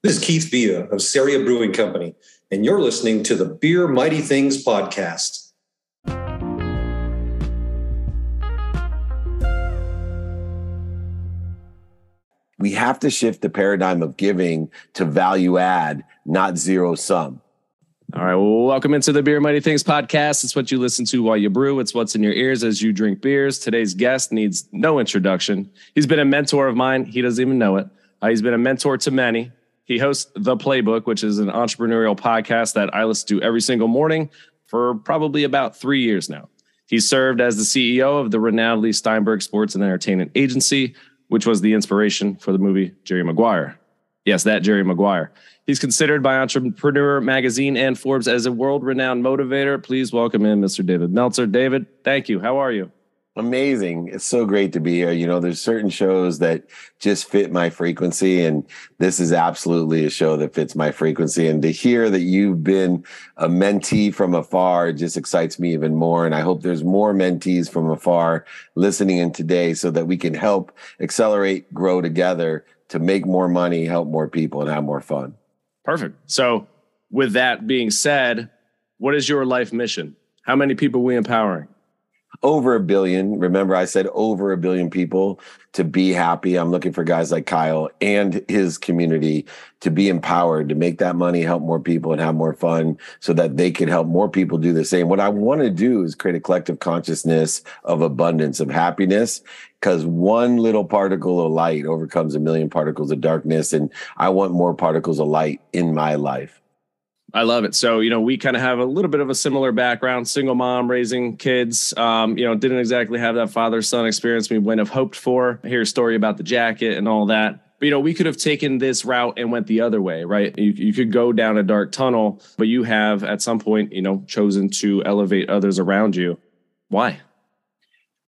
This is Keith Villa of Ceria Brewing Company, and you're listening to the Beer Mighty Things podcast. We have to shift the paradigm of giving to value add, not zero sum. All right. Well, welcome into the Beer Mighty Things podcast. It's what you listen to while you brew. It's what's in your ears as you drink beers. Today's guest needs no introduction. He's been a mentor of mine. He doesn't even know it. Uh, he's been a mentor to many. He hosts The Playbook, which is an entrepreneurial podcast that I listen to every single morning for probably about three years now. He served as the CEO of the renowned Leigh Steinberg Sports and Entertainment Agency, which was the inspiration for the movie Jerry Maguire. Yes, that Jerry Maguire. He's considered by Entrepreneur Magazine and Forbes as a world renowned motivator. Please welcome in Mr. David Meltzer. David, thank you. How are you? Amazing. It's so great to be here. You know, there's certain shows that just fit my frequency, and this is absolutely a show that fits my frequency. And to hear that you've been a mentee from afar just excites me even more. And I hope there's more mentees from afar listening in today so that we can help accelerate, grow together to make more money, help more people, and have more fun. Perfect. So, with that being said, what is your life mission? How many people are we empowering? Over a billion. Remember, I said over a billion people to be happy. I'm looking for guys like Kyle and his community to be empowered, to make that money, help more people, and have more fun so that they can help more people do the same. What I want to do is create a collective consciousness of abundance, of happiness, because one little particle of light overcomes a million particles of darkness. And I want more particles of light in my life. I love it. So, you know, we kind of have a little bit of a similar background, single mom raising kids. Um, you know, didn't exactly have that father son experience we wouldn't have hoped for. I hear a story about the jacket and all that. But, you know, we could have taken this route and went the other way, right? You, you could go down a dark tunnel, but you have at some point, you know, chosen to elevate others around you. Why?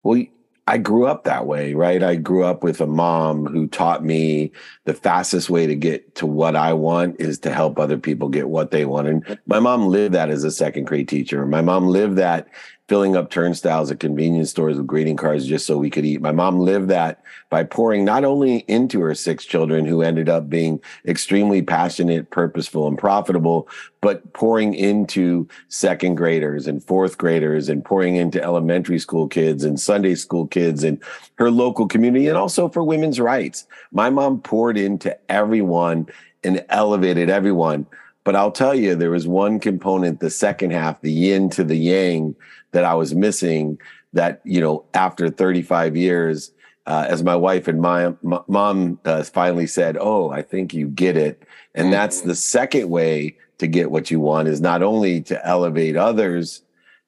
Well, I grew up that way, right? I grew up with a mom who taught me the fastest way to get to what I want is to help other people get what they want. And my mom lived that as a second grade teacher. My mom lived that filling up turnstiles at convenience stores with greeting cards just so we could eat. My mom lived that by pouring not only into her six children who ended up being extremely passionate, purposeful, and profitable, but pouring into second graders and fourth graders and pouring into elementary school kids and Sunday school kids and her local community and also for women's rights. My mom poured into everyone and elevated everyone. But I'll tell you, there was one component, the second half, the yin to the yang, that I was missing that, you know, after 35 years, uh, as my wife and my, my mom uh, finally said, Oh, I think you get it. And mm-hmm. that's the second way to get what you want is not only to elevate others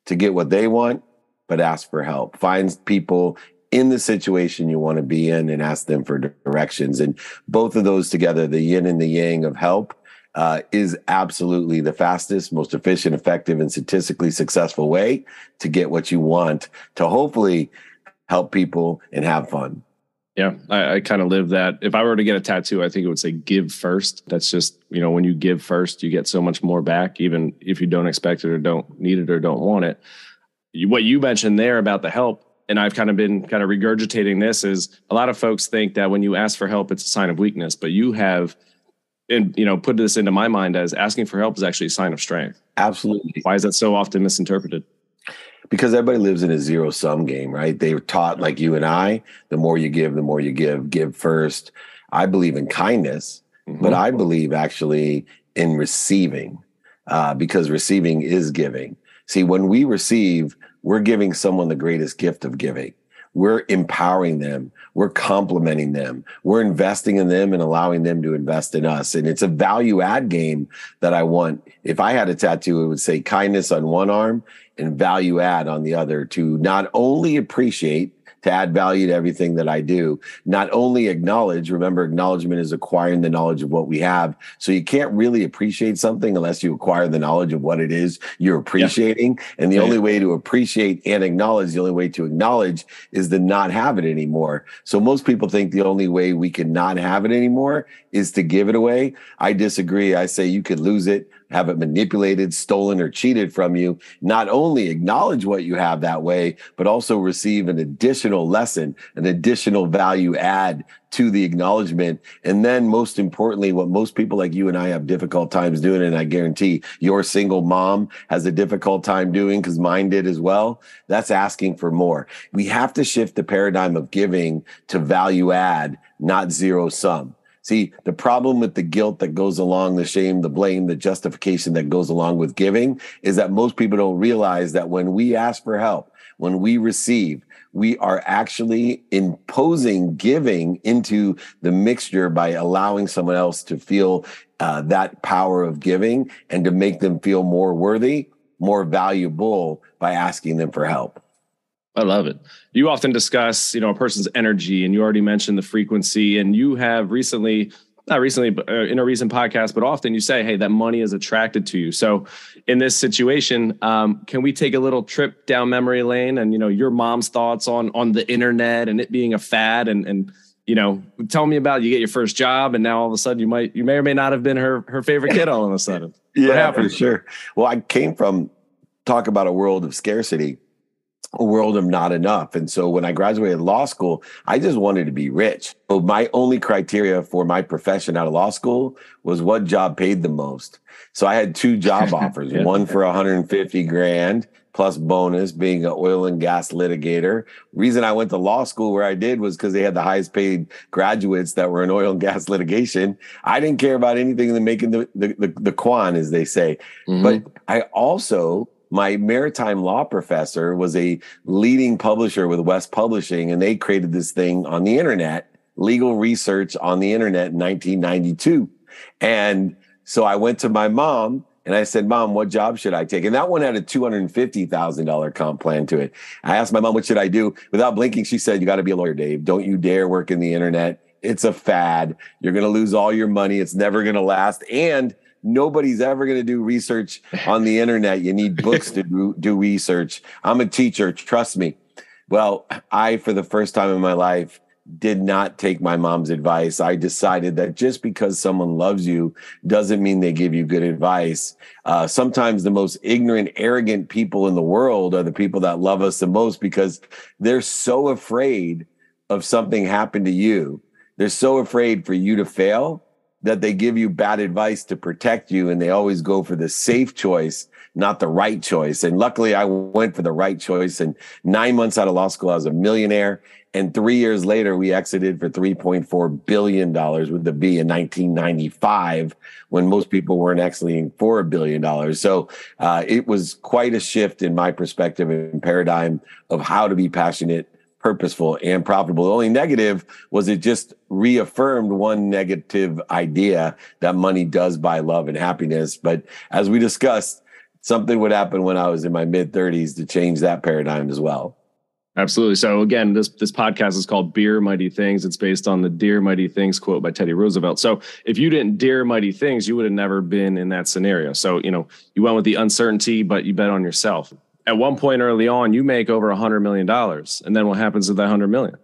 to get what they want, but ask for help. Find people in the situation you want to be in and ask them for directions. And both of those together, the yin and the yang of help, uh, is absolutely the fastest, most efficient, effective, and statistically successful way to get what you want to hopefully help people and have fun. Yeah, I, I kind of live that. If I were to get a tattoo, I think it would say give first. That's just, you know, when you give first, you get so much more back, even if you don't expect it or don't need it or don't want it. What you mentioned there about the help, and I've kind of been kind of regurgitating this, is a lot of folks think that when you ask for help, it's a sign of weakness, but you have and you know put this into my mind as asking for help is actually a sign of strength. Absolutely. Why is that so often misinterpreted? Because everybody lives in a zero sum game right? They are taught like you and i the more you give the more you give. Give first. I believe in kindness mm-hmm. but i believe actually in receiving uh, because receiving is giving. See when we receive we're giving someone the greatest gift of giving we're empowering them. We're complimenting them. We're investing in them and allowing them to invest in us. And it's a value add game that I want. If I had a tattoo, it would say kindness on one arm and value add on the other to not only appreciate to add value to everything that I do. Not only acknowledge, remember, acknowledgement is acquiring the knowledge of what we have. So you can't really appreciate something unless you acquire the knowledge of what it is you're appreciating. Yeah. And the yeah. only way to appreciate and acknowledge, the only way to acknowledge is to not have it anymore. So most people think the only way we can not have it anymore is to give it away. I disagree. I say you could lose it have it manipulated, stolen, or cheated from you, not only acknowledge what you have that way, but also receive an additional lesson, an additional value add to the acknowledgement. And then most importantly, what most people like you and I have difficult times doing, and I guarantee your single mom has a difficult time doing because mine did as well. That's asking for more. We have to shift the paradigm of giving to value add, not zero sum. See, the problem with the guilt that goes along, the shame, the blame, the justification that goes along with giving is that most people don't realize that when we ask for help, when we receive, we are actually imposing giving into the mixture by allowing someone else to feel uh, that power of giving and to make them feel more worthy, more valuable by asking them for help. I love it. You often discuss, you know, a person's energy, and you already mentioned the frequency. And you have recently not recently, but uh, in a recent podcast, but often you say, hey, that money is attracted to you. So in this situation, um, can we take a little trip down memory lane and, you know, your mom's thoughts on, on the internet and it being a fad and, and, you know, tell me about you get your first job and now all of a sudden you might, you may or may not have been her, her favorite kid all of a sudden. yeah, for sure. Well, I came from talk about a world of scarcity a world of not enough. And so when I graduated law school, I just wanted to be rich. So my only criteria for my profession out of law school was what job paid the most. So I had two job offers, yeah. one for 150 grand plus bonus being an oil and gas litigator. Reason I went to law school where I did was because they had the highest paid graduates that were in oil and gas litigation. I didn't care about anything than making the, the, the, the quan, as they say. Mm-hmm. But I also my maritime law professor was a leading publisher with West Publishing, and they created this thing on the internet, legal research on the internet in 1992. And so I went to my mom and I said, Mom, what job should I take? And that one had a $250,000 comp plan to it. I asked my mom, What should I do? Without blinking, she said, You got to be a lawyer, Dave. Don't you dare work in the internet. It's a fad. You're going to lose all your money. It's never going to last. And nobody's ever going to do research on the internet. You need books to do, do research. I'm a teacher, trust me. Well, I, for the first time in my life, did not take my mom's advice. I decided that just because someone loves you doesn't mean they give you good advice. Uh, sometimes the most ignorant, arrogant people in the world are the people that love us the most because they're so afraid of something happened to you. They're so afraid for you to fail that they give you bad advice to protect you and they always go for the safe choice not the right choice. And luckily i went for the right choice. And nine months out of law school i was a millionaire. And three years later we exited for 3.4 billion dollars with the b in 1995 when most people weren't exiting for a billion dollars. So uh, it was quite a shift in my perspective and paradigm of how to be passionate purposeful and profitable. The only negative was it just reaffirmed one negative idea that money does buy love and happiness. But as we discussed, something would happen when I was in my mid 30s to change that paradigm as well. Absolutely. So again, this this podcast is called Beer Mighty Things. It's based on the Dare Mighty Things quote by Teddy Roosevelt. So if you didn't dare mighty things, you would have never been in that scenario. So, you know, you went with the uncertainty, but you bet on yourself at one point early on, you make over a hundred million dollars, and then what happens to that hundred million?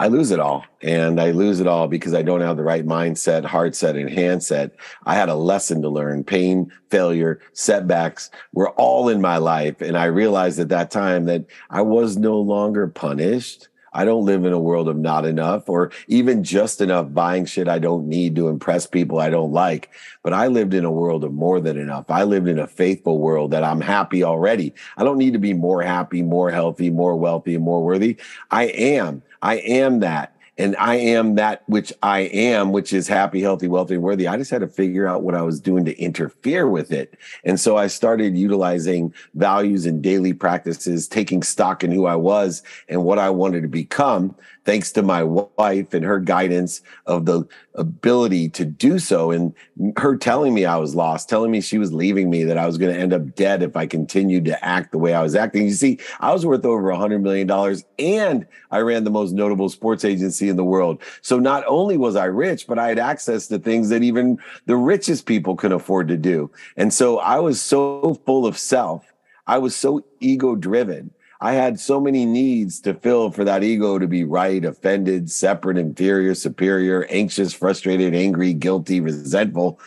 I lose it all. And I lose it all because I don't have the right mindset, heart set, and handset. I had a lesson to learn. Pain, failure, setbacks were all in my life. And I realized at that time that I was no longer punished. I don't live in a world of not enough or even just enough buying shit I don't need to impress people I don't like. But I lived in a world of more than enough. I lived in a faithful world that I'm happy already. I don't need to be more happy, more healthy, more wealthy, more worthy. I am. I am that and I am that which I am, which is happy, healthy, wealthy, and worthy. I just had to figure out what I was doing to interfere with it. And so I started utilizing values and daily practices, taking stock in who I was and what I wanted to become thanks to my wife and her guidance of the ability to do so and her telling me I was lost, telling me she was leaving me, that I was going to end up dead if I continued to act the way I was acting. You see, I was worth over a hundred million dollars and I ran the most notable sports agency in the world. So not only was I rich, but I had access to things that even the richest people could afford to do. And so I was so full of self. I was so ego driven I had so many needs to fill for that ego to be right, offended, separate, inferior, superior, anxious, frustrated, angry, guilty, resentful.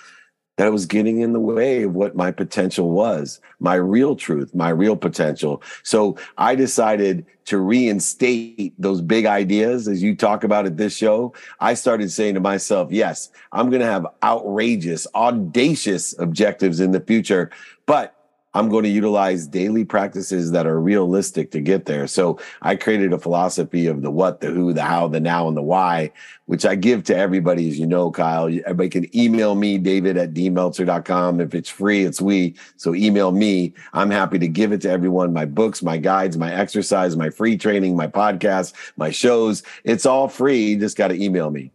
that it was getting in the way of what my potential was, my real truth, my real potential. So I decided to reinstate those big ideas as you talk about at this show. I started saying to myself, yes, I'm going to have outrageous, audacious objectives in the future, but I'm going to utilize daily practices that are realistic to get there. So I created a philosophy of the what, the who, the how, the now, and the why, which I give to everybody, as you know, Kyle. Everybody can email me, david at dmeltzer.com. If it's free, it's we. So email me. I'm happy to give it to everyone. My books, my guides, my exercise, my free training, my podcast, my shows. It's all free. You just got to email me.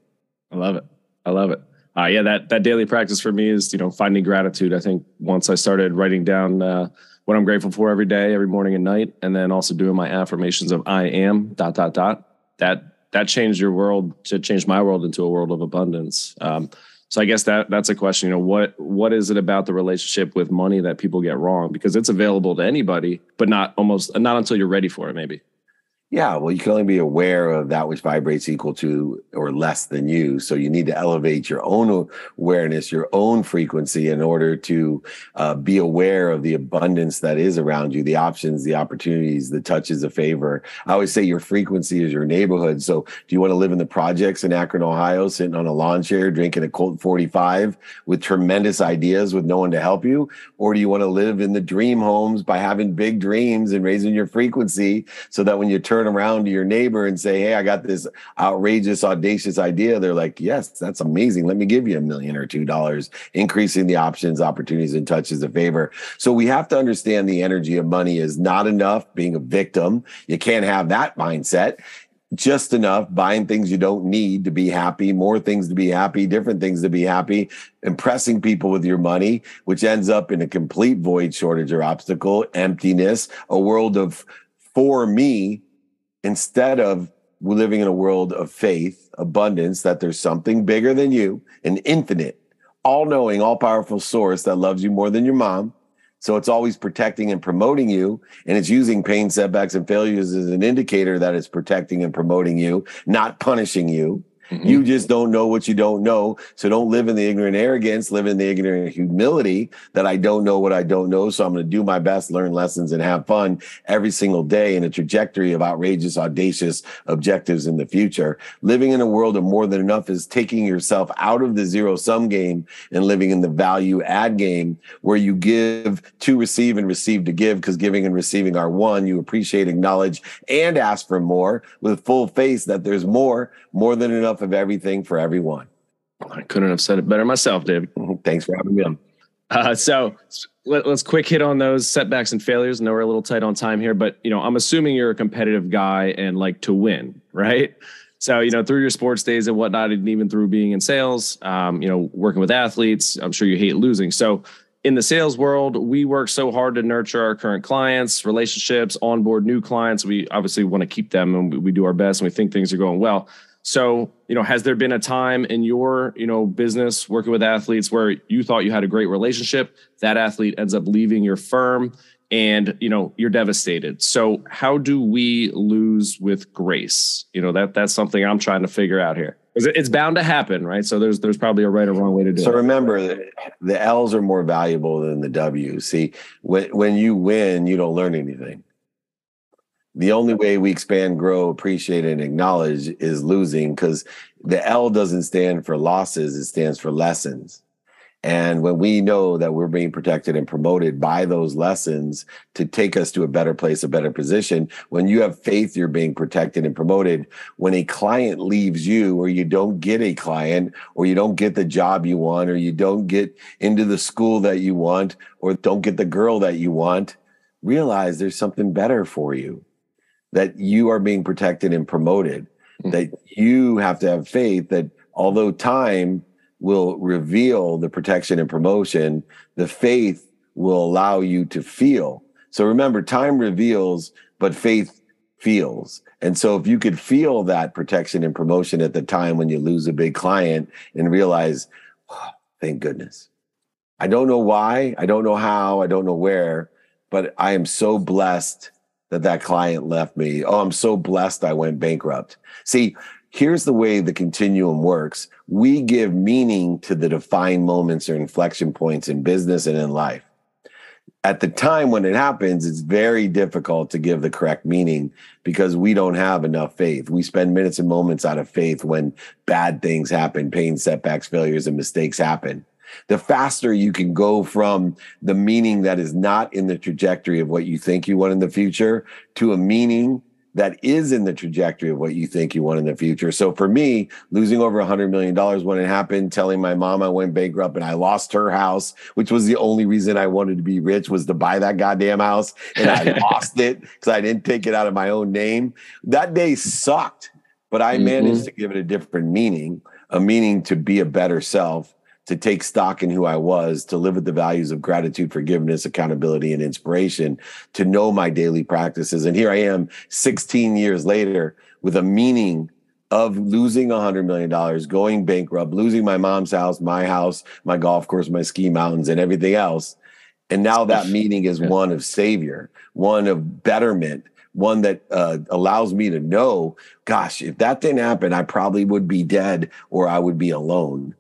I love it. I love it uh, yeah, that that daily practice for me is you know finding gratitude. I think once I started writing down uh, what I'm grateful for every day, every morning and night, and then also doing my affirmations of I am dot dot dot. That that changed your world to change my world into a world of abundance. Um, so I guess that that's a question. You know, what what is it about the relationship with money that people get wrong? Because it's available to anybody, but not almost not until you're ready for it. Maybe. Yeah, well, you can only be aware of that which vibrates equal to or less than you. So you need to elevate your own awareness, your own frequency in order to uh, be aware of the abundance that is around you, the options, the opportunities, the touches of favor. I always say your frequency is your neighborhood. So do you want to live in the projects in Akron, Ohio, sitting on a lawn chair, drinking a Colt 45 with tremendous ideas with no one to help you? Or do you want to live in the dream homes by having big dreams and raising your frequency so that when you turn turn around to your neighbor and say, Hey, I got this outrageous, audacious idea, they're like, Yes, that's amazing. Let me give you a million or two dollars, increasing the options, opportunities, and touches of favor. So we have to understand the energy of money is not enough being a victim. You can't have that mindset just enough buying things you don't need to be happy, more things to be happy, different things to be happy, impressing people with your money, which ends up in a complete void, shortage, or obstacle, emptiness, a world of for me instead of living in a world of faith, abundance, that there's something bigger than you, an infinite, all knowing, all powerful source that loves you more than your mom. So it's always protecting and promoting you. And it's using pain, setbacks, and failures as an indicator that it's protecting and promoting you, not punishing you. Mm-hmm. You just don't know what you don't know. So don't live in the ignorant arrogance, live in the ignorant humility that I don't know what I don't know. So I'm going to do my best, learn lessons, and have fun every single day in a trajectory of outrageous, audacious objectives in the future. Living in a world of more than enough is taking yourself out of the zero sum game and living in the value add game where you give to receive and receive to give because giving and receiving are one. You appreciate, acknowledge, and ask for more with full faith that there's more, more than enough enough of everything for everyone. I couldn't have said it better myself, David. Thanks for having me on. Uh, so let, us quick hit on those setbacks and failures. I know we're a little tight on time here, but you know, I'm assuming you're a competitive guy and like to win, right? So you know, through your sports days and whatnot, and even through being in sales, um, you know, working with athletes, I'm sure you hate losing. So in the sales world, we work so hard to nurture our current clients, relationships, onboard new clients. We obviously want to keep them, and we, we do our best, and we think things are going well. So, you know, has there been a time in your, you know, business working with athletes where you thought you had a great relationship, that athlete ends up leaving your firm and, you know, you're devastated. So, how do we lose with grace? You know, that that's something I'm trying to figure out here. It's bound to happen, right? So there's there's probably a right or wrong way to do so it. So remember, the L's are more valuable than the W's. See, when when you win, you don't learn anything the only way we expand, grow, appreciate, and acknowledge is losing because the L doesn't stand for losses, it stands for lessons. And when we know that we're being protected and promoted by those lessons to take us to a better place, a better position, when you have faith, you're being protected and promoted. When a client leaves you, or you don't get a client, or you don't get the job you want, or you don't get into the school that you want, or don't get the girl that you want, realize there's something better for you that you are being protected and promoted, mm-hmm. that you have to have faith that although time will reveal the protection and promotion, the faith will allow you to feel. So remember, time reveals, but faith feels. And so if you could feel that protection and promotion at the time when you lose a big client and realize, oh, thank goodness. I don't know why, I don't know how, I don't know where, but I am so blessed that that client left me. Oh, I'm so blessed I went bankrupt. See, here's the way the continuum works we give meaning to the defined moments or inflection points in business and in life at the time when it happens, it's very difficult to give the correct meaning because we don't have enough faith. We spend minutes and moments out of faith when bad things happen, pain, setbacks, failures, and mistakes happen. The faster you can go from the meaning that is not in the trajectory of what you think you want in the future to a meaning that is in the trajectory of what you think you want in the future. So for me, losing over a hundred million dollars when it happened, telling my mom I went bankrupt and I lost her house, which was the only reason I wanted to be rich was to buy that goddamn house. And I lost it because I didn't take it out of my own name. That day sucked, but I mm-hmm. managed to give it a different meaning, a meaning to be a better self to take stock in who I was, to live with the values of gratitude, forgiveness, accountability, and inspiration, to know my daily practices. And here I am 16 years later with a meaning of losing $100 million, going bankrupt, losing my mom's house, my house, my golf course, my ski mountains, and everything else. And now that meaning is one of savior, one of betterment, one that uh, allows me to know, gosh, if that didn't happen, I probably would be dead or I would be alone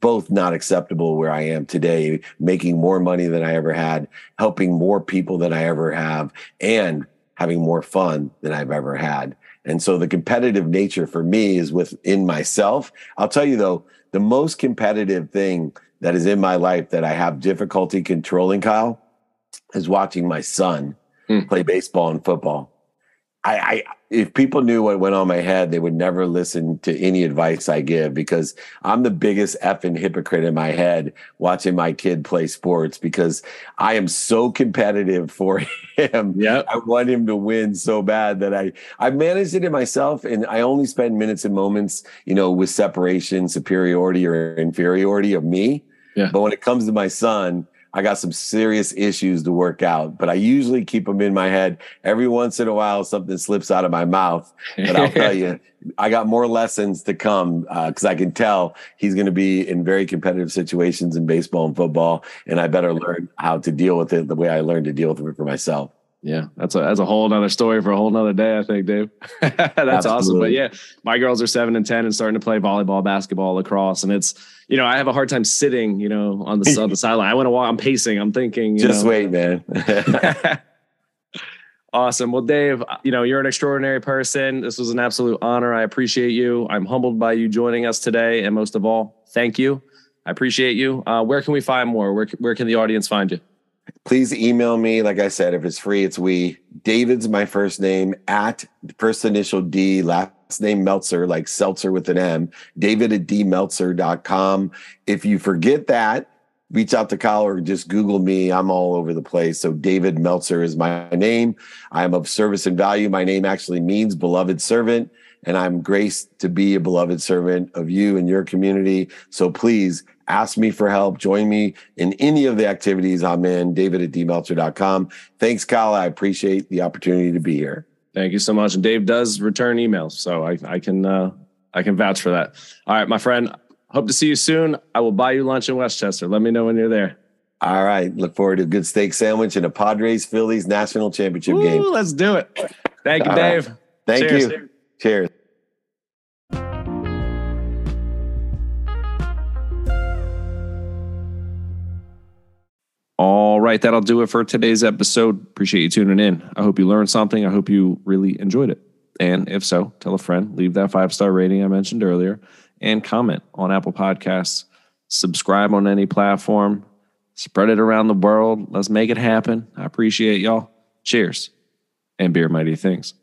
both not acceptable where I am today, making more money than I ever had, helping more people than I ever have, and having more fun than I've ever had. And so the competitive nature for me is within myself. I'll tell you though, the most competitive thing that is in my life that I have difficulty controlling, Kyle, is watching my son mm. play baseball and football. I, I, if people knew what went on my head, they would never listen to any advice I give because I'm the biggest effing hypocrite in my head watching my kid play sports because I am so competitive for him. Yeah. I want him to win so bad that I I managed it in myself and I only spend minutes and moments, you know, with separation, superiority or inferiority of me. Yeah. But when it comes to my son, I got some serious issues to work out, but I usually keep them in my head. Every once in a while, something slips out of my mouth. But I'll tell you, I got more lessons to come because uh, I can tell he's going to be in very competitive situations in baseball and football, and I better learn how to deal with it the way I learned to deal with it for myself. Yeah, that's a that's a whole other story for a whole nother day, I think, Dave. that's Absolutely. awesome. But yeah, my girls are seven and ten and starting to play volleyball, basketball, lacrosse, and it's you know I have a hard time sitting, you know, on the on the sideline. I want to walk. I'm pacing. I'm thinking. Just know. wait, man. awesome. Well, Dave, you know you're an extraordinary person. This was an absolute honor. I appreciate you. I'm humbled by you joining us today, and most of all, thank you. I appreciate you. Uh, where can we find more? Where where can the audience find you? Please email me. Like I said, if it's free, it's we. David's my first name at first initial D, last name Meltzer, like seltzer with an M. David at dmeltzer.com. If you forget that, reach out to Kyle or just Google me. I'm all over the place. So David Meltzer is my name. I am of service and value. My name actually means beloved servant. And I'm graced to be a beloved servant of you and your community. So please ask me for help, join me in any of the activities I'm in, david at dmeltzer.com. Thanks, Kyle. I appreciate the opportunity to be here. Thank you so much. And Dave does return emails, so I, I can uh, I can vouch for that. All right, my friend. Hope to see you soon. I will buy you lunch in Westchester. Let me know when you're there. All right. Look forward to a good steak sandwich and a Padres Phillies national championship game. Let's do it. Thank you, All Dave. Right. Thank Cheers. you. Cheers. Right, that'll do it for today's episode. Appreciate you tuning in. I hope you learned something. I hope you really enjoyed it. And if so, tell a friend, leave that five star rating I mentioned earlier, and comment on Apple Podcasts. Subscribe on any platform. Spread it around the world. Let's make it happen. I appreciate y'all. Cheers and beer mighty things.